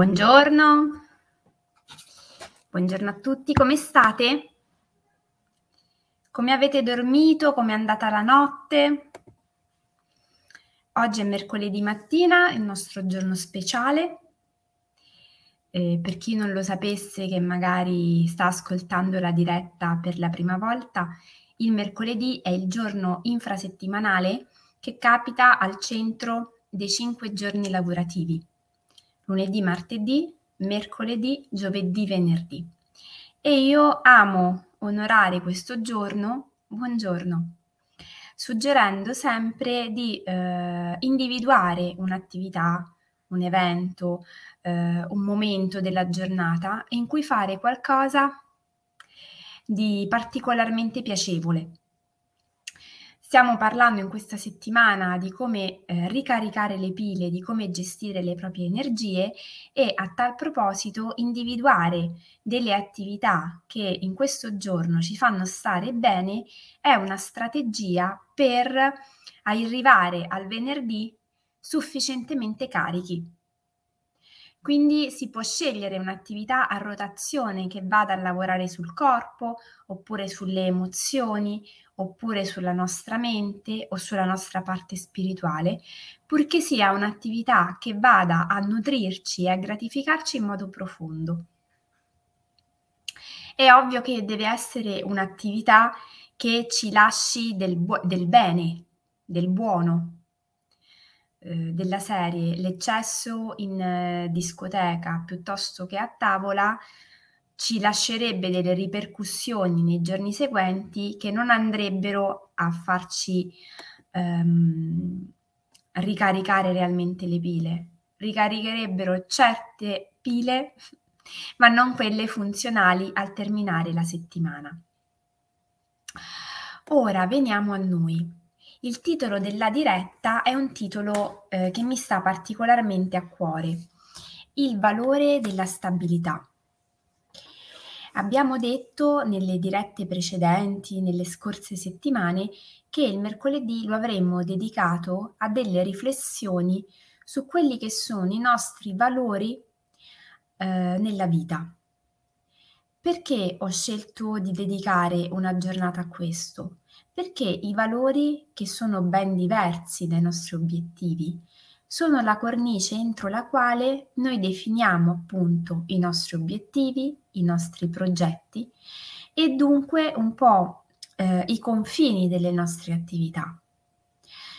Buongiorno, buongiorno a tutti, come state? Come avete dormito? Come è andata la notte? Oggi è mercoledì mattina, il nostro giorno speciale. Eh, per chi non lo sapesse, che magari sta ascoltando la diretta per la prima volta, il mercoledì è il giorno infrasettimanale che capita al centro dei cinque giorni lavorativi lunedì, martedì, mercoledì, giovedì, venerdì. E io amo onorare questo giorno, buongiorno, suggerendo sempre di eh, individuare un'attività, un evento, eh, un momento della giornata in cui fare qualcosa di particolarmente piacevole Stiamo parlando in questa settimana di come eh, ricaricare le pile, di come gestire le proprie energie e a tal proposito individuare delle attività che in questo giorno ci fanno stare bene è una strategia per arrivare al venerdì sufficientemente carichi. Quindi si può scegliere un'attività a rotazione che vada a lavorare sul corpo, oppure sulle emozioni, oppure sulla nostra mente o sulla nostra parte spirituale, purché sia un'attività che vada a nutrirci e a gratificarci in modo profondo. È ovvio che deve essere un'attività che ci lasci del, bu- del bene, del buono, eh, della serie l'eccesso in eh, discoteca piuttosto che a tavola ci lascerebbe delle ripercussioni nei giorni seguenti che non andrebbero a farci ehm, ricaricare realmente le pile. Ricaricherebbero certe pile, ma non quelle funzionali al terminare la settimana. Ora veniamo a noi. Il titolo della diretta è un titolo eh, che mi sta particolarmente a cuore, il valore della stabilità. Abbiamo detto nelle dirette precedenti, nelle scorse settimane, che il mercoledì lo avremmo dedicato a delle riflessioni su quelli che sono i nostri valori eh, nella vita. Perché ho scelto di dedicare una giornata a questo? Perché i valori, che sono ben diversi dai nostri obiettivi, sono la cornice entro la quale noi definiamo appunto i nostri obiettivi, i nostri progetti e dunque un po' eh, i confini delle nostre attività.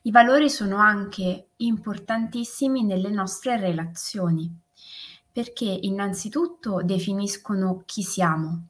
I valori sono anche importantissimi nelle nostre relazioni perché innanzitutto definiscono chi siamo,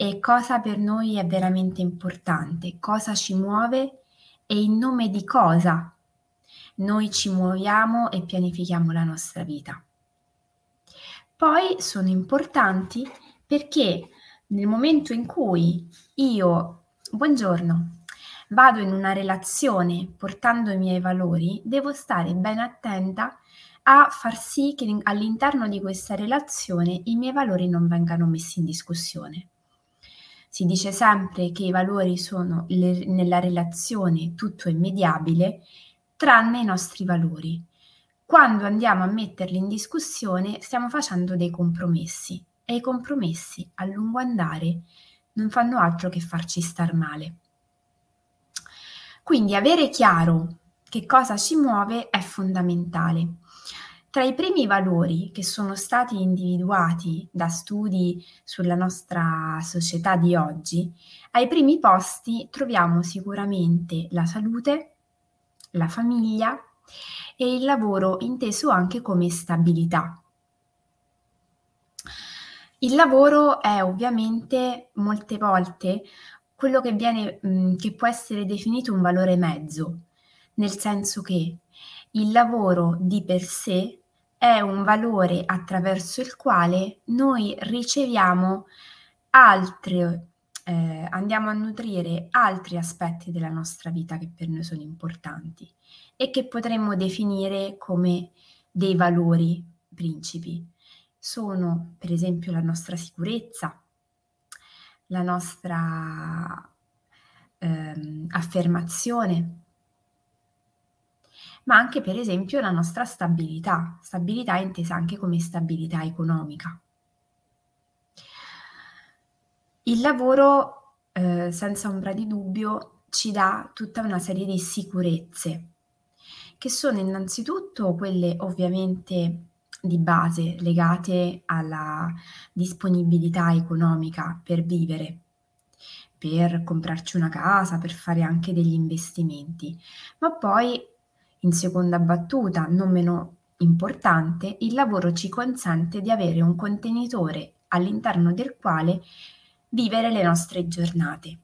e cosa per noi è veramente importante, cosa ci muove e in nome di cosa noi ci muoviamo e pianifichiamo la nostra vita. Poi sono importanti perché nel momento in cui io, buongiorno, vado in una relazione portando i miei valori, devo stare ben attenta a far sì che all'interno di questa relazione i miei valori non vengano messi in discussione. Si dice sempre che i valori sono le, nella relazione tutto immediabile, tranne i nostri valori. Quando andiamo a metterli in discussione stiamo facendo dei compromessi e i compromessi a lungo andare non fanno altro che farci star male. Quindi avere chiaro che cosa ci muove è fondamentale. Tra i primi valori che sono stati individuati da studi sulla nostra società di oggi, ai primi posti troviamo sicuramente la salute, la famiglia e il lavoro inteso anche come stabilità. Il lavoro è ovviamente molte volte quello che, viene, mh, che può essere definito un valore mezzo, nel senso che il lavoro di per sé è un valore attraverso il quale noi riceviamo altre, eh, andiamo a nutrire altri aspetti della nostra vita che per noi sono importanti e che potremmo definire come dei valori principi. Sono per esempio la nostra sicurezza, la nostra ehm, affermazione, ma anche per esempio la nostra stabilità, stabilità intesa anche come stabilità economica. Il lavoro, eh, senza ombra di dubbio, ci dà tutta una serie di sicurezze, che sono innanzitutto quelle ovviamente di base legate alla disponibilità economica per vivere, per comprarci una casa, per fare anche degli investimenti, ma poi in seconda battuta, non meno importante, il lavoro ci consente di avere un contenitore all'interno del quale vivere le nostre giornate.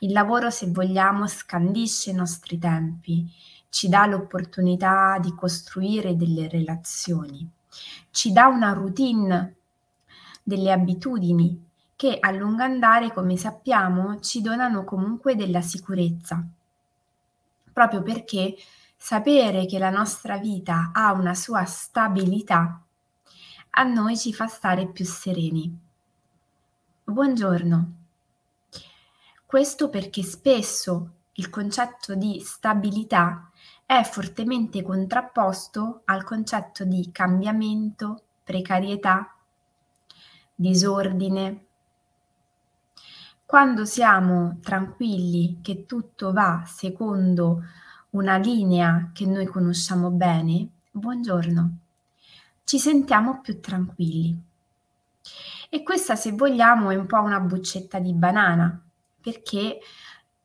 Il lavoro, se vogliamo, scandisce i nostri tempi, ci dà l'opportunità di costruire delle relazioni, ci dà una routine, delle abitudini che a lungo andare, come sappiamo, ci donano comunque della sicurezza, proprio perché sapere che la nostra vita ha una sua stabilità a noi ci fa stare più sereni. Buongiorno. Questo perché spesso il concetto di stabilità è fortemente contrapposto al concetto di cambiamento, precarietà, disordine. Quando siamo tranquilli che tutto va secondo una linea che noi conosciamo bene, buongiorno, ci sentiamo più tranquilli. E questa, se vogliamo, è un po' una buccetta di banana, perché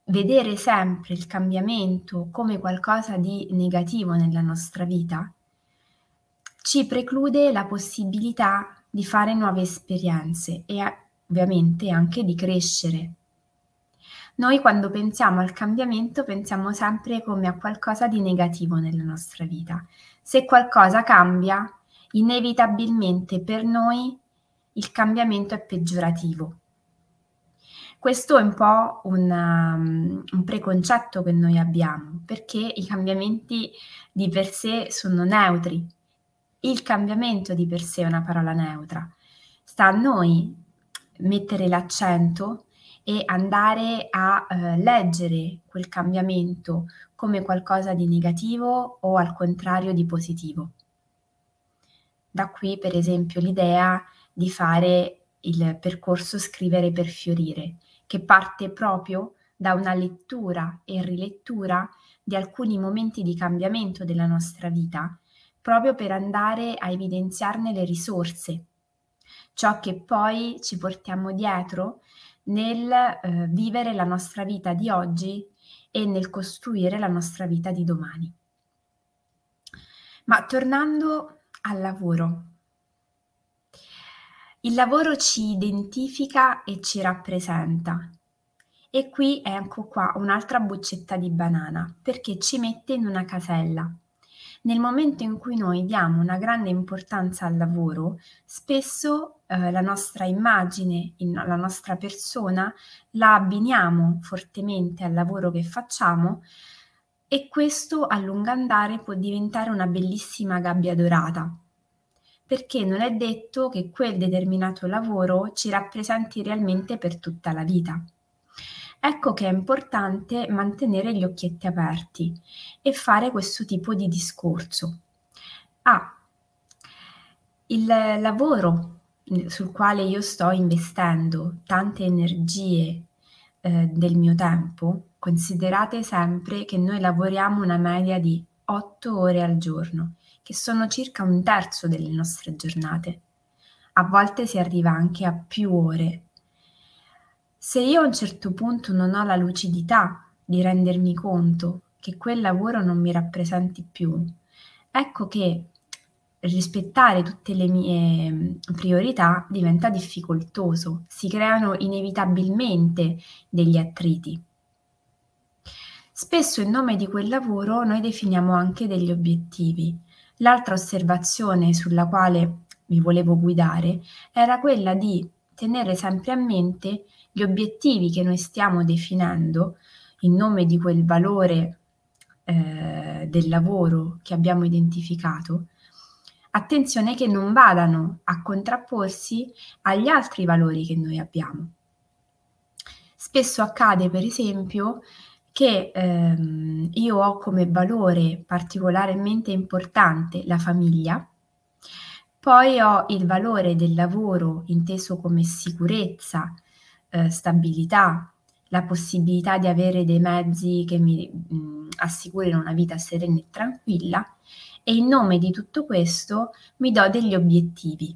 vedere sempre il cambiamento come qualcosa di negativo nella nostra vita ci preclude la possibilità di fare nuove esperienze e ovviamente anche di crescere. Noi quando pensiamo al cambiamento pensiamo sempre come a qualcosa di negativo nella nostra vita. Se qualcosa cambia, inevitabilmente per noi il cambiamento è peggiorativo. Questo è un po' un, um, un, preconcetto che noi abbiamo, perché i cambiamenti di per sé sono neutri. Il cambiamento di per sé è una parola neutra. Sta a noi mettere l'accento e andare a uh, leggere quel cambiamento come qualcosa di negativo o al contrario di positivo. Da qui, per esempio, l'idea di fare il percorso scrivere per fiorire, che parte proprio da una lettura e rilettura di alcuni momenti di cambiamento della nostra vita, proprio per andare a evidenziarne le risorse, ciò che poi ci portiamo dietro nel eh, vivere la nostra vita di oggi e nel costruire la nostra vita di domani. Ma tornando al lavoro, il lavoro ci identifica e ci rappresenta. E qui ecco qua un'altra buccetta di banana, perché ci mette in una casella. Nel momento in cui noi diamo una grande importanza al lavoro, spesso eh, la nostra immagine, la nostra persona la abbiniamo fortemente al lavoro che facciamo e questo a lungo andare può diventare una bellissima gabbia dorata perché non è detto che quel determinato lavoro ci rappresenti realmente per tutta la vita. Ecco che è importante mantenere gli occhietti aperti e fare questo tipo di discorso. Ah, il lavoro sul quale io sto investendo tante energie eh, del mio tempo, considerate sempre che noi lavoriamo una media di 8 ore al giorno che sono circa un terzo delle nostre giornate. A volte si arriva anche a più ore. Se io a un certo punto non ho la lucidità di rendermi conto che quel lavoro non mi rappresenti più, ecco che rispettare tutte le mie mm, priorità diventa difficoltoso, si creano inevitabilmente degli attriti. Spesso in nome di quel lavoro noi definiamo anche degli obiettivi, L'altra osservazione sulla quale vi volevo guidare era quella di tenere sempre a mente gli obiettivi che noi stiamo definendo in nome di quel valore eh, del lavoro che abbiamo identificato, attenzione che non vadano a contrapporsi agli altri valori che noi abbiamo. Spesso accade, per esempio, che ehm, io ho come valore particolarmente importante la famiglia, poi ho il valore del lavoro inteso come sicurezza, eh, stabilità, la possibilità di avere dei mezzi che mi mh, assicurino una vita serena e tranquilla e in nome di tutto questo mi do degli obiettivi,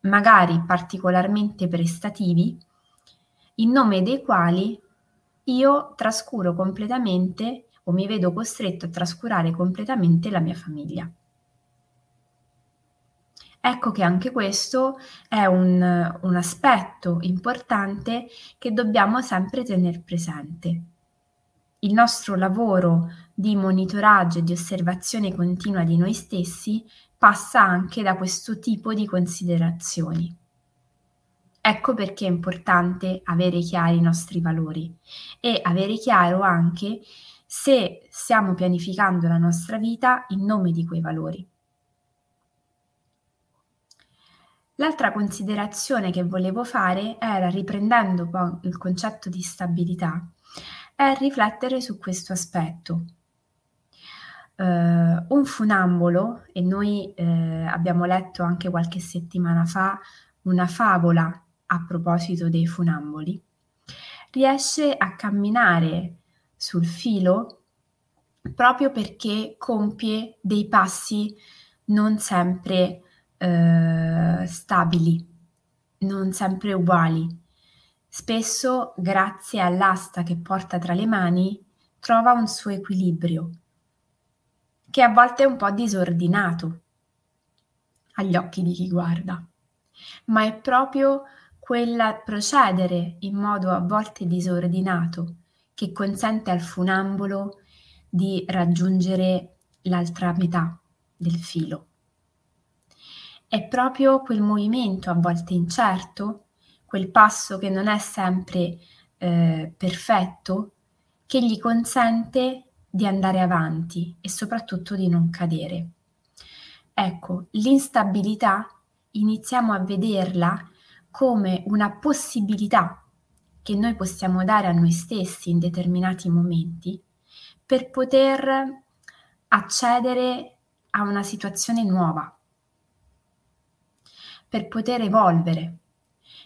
magari particolarmente prestativi, in nome dei quali io trascuro completamente o mi vedo costretto a trascurare completamente la mia famiglia. Ecco che anche questo è un, un aspetto importante che dobbiamo sempre tenere presente. Il nostro lavoro di monitoraggio e di osservazione continua di noi stessi passa anche da questo tipo di considerazioni. Ecco perché è importante avere chiari i nostri valori e avere chiaro anche se stiamo pianificando la nostra vita in nome di quei valori. L'altra considerazione che volevo fare era, riprendendo poi il concetto di stabilità, è riflettere su questo aspetto. Uh, un funambolo, e noi uh, abbiamo letto anche qualche settimana fa una favola a proposito dei funamboli, riesce a camminare sul filo proprio perché compie dei passi non sempre eh, stabili, non sempre uguali. Spesso, grazie all'asta che porta tra le mani, trova un suo equilibrio, che a volte è un po' disordinato agli occhi di chi guarda, ma è proprio quella procedere in modo a volte disordinato che consente al funambolo di raggiungere l'altra metà del filo. È proprio quel movimento a volte incerto, quel passo che non è sempre eh, perfetto, che gli consente di andare avanti e soprattutto di non cadere. Ecco, l'instabilità iniziamo a vederla come una possibilità che noi possiamo dare a noi stessi in determinati momenti per poter accedere a una situazione nuova, per poter evolvere.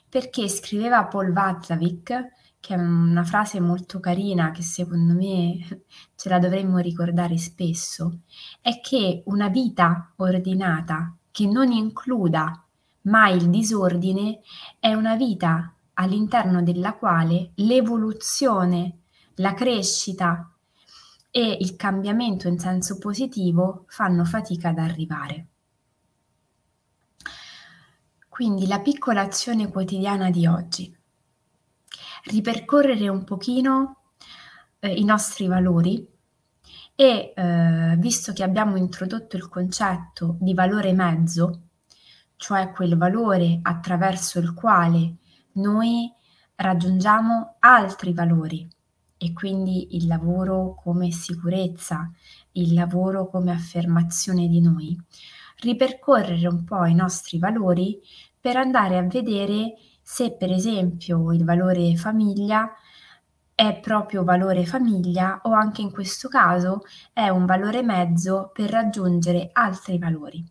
Perché scriveva Paul Václavic, che è una frase molto carina che secondo me ce la dovremmo ricordare spesso, è che una vita ordinata che non includa ma il disordine è una vita all'interno della quale l'evoluzione, la crescita e il cambiamento in senso positivo fanno fatica ad arrivare. Quindi la piccola azione quotidiana di oggi. Ripercorrere un pochino eh, i nostri valori e eh, visto che abbiamo introdotto il concetto di valore mezzo, cioè quel valore attraverso il quale noi raggiungiamo altri valori e quindi il lavoro come sicurezza, il lavoro come affermazione di noi, ripercorrere un po' i nostri valori per andare a vedere se per esempio il valore famiglia è proprio valore famiglia o anche in questo caso è un valore mezzo per raggiungere altri valori.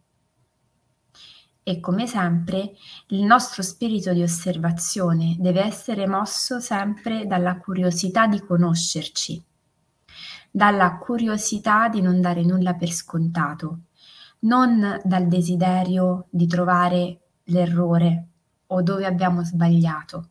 E come sempre il nostro spirito di osservazione deve essere mosso sempre dalla curiosità di conoscerci, dalla curiosità di non dare nulla per scontato, non dal desiderio di trovare l'errore o dove abbiamo sbagliato.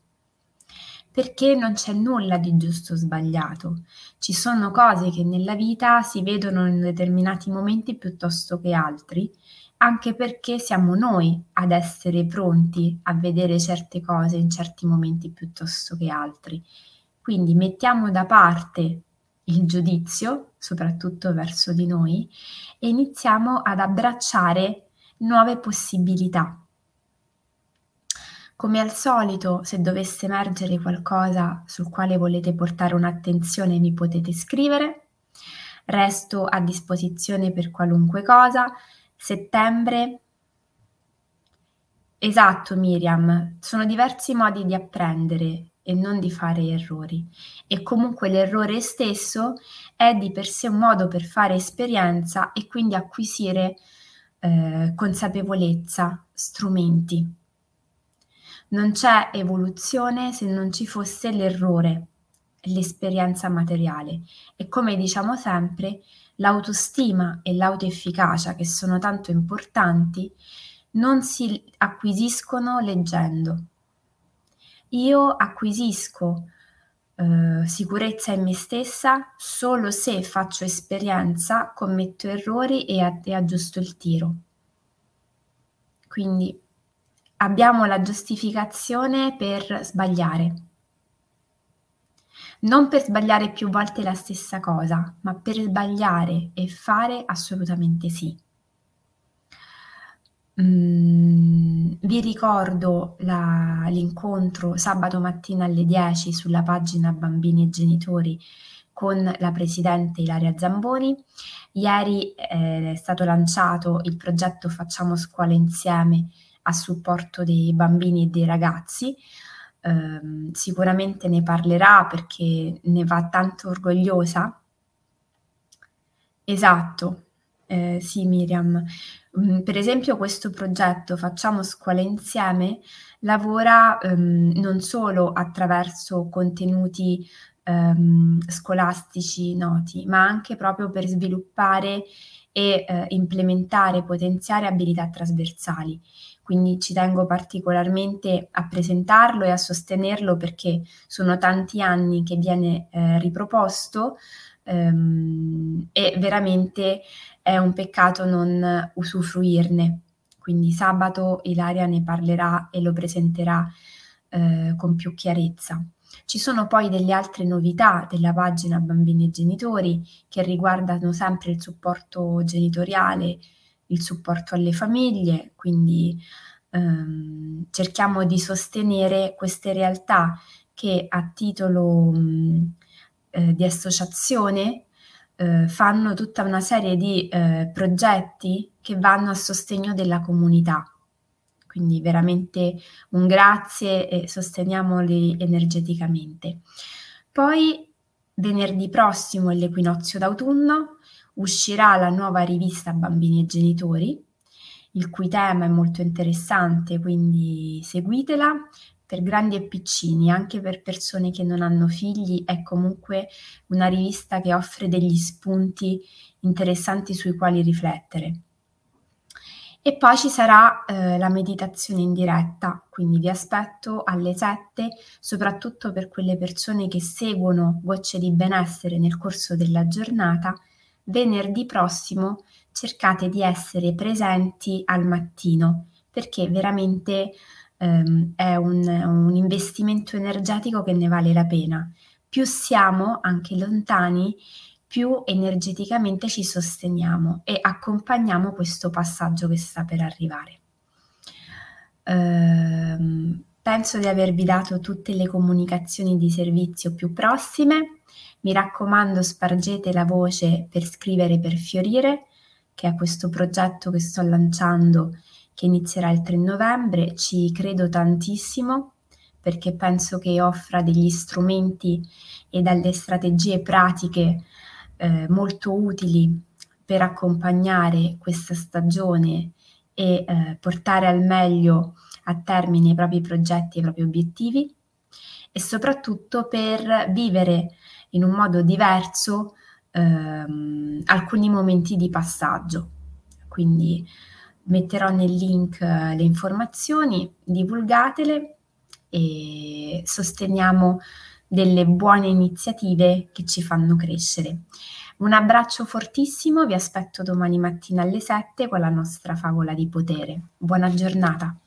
Perché non c'è nulla di giusto o sbagliato. Ci sono cose che nella vita si vedono in determinati momenti piuttosto che altri anche perché siamo noi ad essere pronti a vedere certe cose in certi momenti piuttosto che altri. Quindi mettiamo da parte il giudizio, soprattutto verso di noi, e iniziamo ad abbracciare nuove possibilità. Come al solito, se dovesse emergere qualcosa sul quale volete portare un'attenzione, mi potete scrivere. Resto a disposizione per qualunque cosa settembre. Esatto, Miriam, sono diversi modi di apprendere e non di fare errori. E comunque l'errore stesso è di per sé un modo per fare esperienza e quindi acquisire eh, consapevolezza, strumenti. Non c'è evoluzione se non ci fosse l'errore, l'esperienza materiale. E come diciamo sempre, l'autostima e l'autoefficacia, che sono tanto importanti, non si acquisiscono leggendo. Io acquisisco eh, sicurezza in me stessa solo se faccio esperienza, commetto errori e, e aggiusto il tiro. Quindi abbiamo la giustificazione per sbagliare. Non per sbagliare più volte la stessa cosa, ma per sbagliare e fare assolutamente sì. Mm, vi ricordo la, l'incontro sabato mattina alle 10 sulla pagina Bambini e Genitori con la presidente Ilaria Zamboni. Ieri eh, è stato lanciato il progetto Facciamo scuola insieme a supporto dei bambini e dei ragazzi. Eh, sicuramente ne parlerà perché ne va tanto orgogliosa. Esatto, eh, sì Miriam. Mm, per esempio questo progetto Facciamo scuola insieme lavora ehm, non solo attraverso contenuti ehm, scolastici noti, ma anche proprio per sviluppare e eh, implementare, potenziare abilità trasversali. Quindi ci tengo particolarmente a presentarlo e a sostenerlo perché sono tanti anni che viene eh, riproposto ehm, e veramente è un peccato non usufruirne. Quindi sabato Ilaria ne parlerà e lo presenterà eh, con più chiarezza. Ci sono poi delle altre novità della pagina Bambini e Genitori che riguardano sempre il supporto genitoriale, il supporto alle famiglie, quindi ehm, cerchiamo di sostenere queste realtà che a titolo mh, eh, di associazione eh, fanno tutta una serie di eh, progetti che vanno a sostegno della comunità. Quindi veramente un grazie e sosteniamoli energeticamente. Poi venerdì prossimo è l'equinozio d'autunno, uscirà la nuova rivista Bambini e Genitori, il cui tema è molto interessante, quindi seguitela per grandi e piccini, anche per persone che non hanno figli, è comunque una rivista che offre degli spunti interessanti sui quali riflettere. E poi ci sarà eh, la meditazione in diretta, quindi vi aspetto alle 7, soprattutto per quelle persone che seguono Gocce di benessere nel corso della giornata. Venerdì prossimo cercate di essere presenti al mattino, perché veramente ehm, è un, un investimento energetico che ne vale la pena. Più siamo anche lontani, più energeticamente ci sosteniamo e accompagniamo questo passaggio che sta per arrivare. Ehm, penso di avervi dato tutte le comunicazioni di servizio più prossime. Mi raccomando, spargete la voce per scrivere per fiorire, che è questo progetto che sto lanciando che inizierà il 3 novembre. Ci credo tantissimo perché penso che offra degli strumenti e delle strategie pratiche eh, molto utili per accompagnare questa stagione e eh, portare al meglio a termine i propri progetti e i propri obiettivi e soprattutto per vivere in un modo diverso ehm, alcuni momenti di passaggio. Quindi metterò nel link eh, le informazioni, divulgatele e sosteniamo delle buone iniziative che ci fanno crescere. Un abbraccio fortissimo, vi aspetto domani mattina alle 7 con la nostra favola di potere. Buona giornata.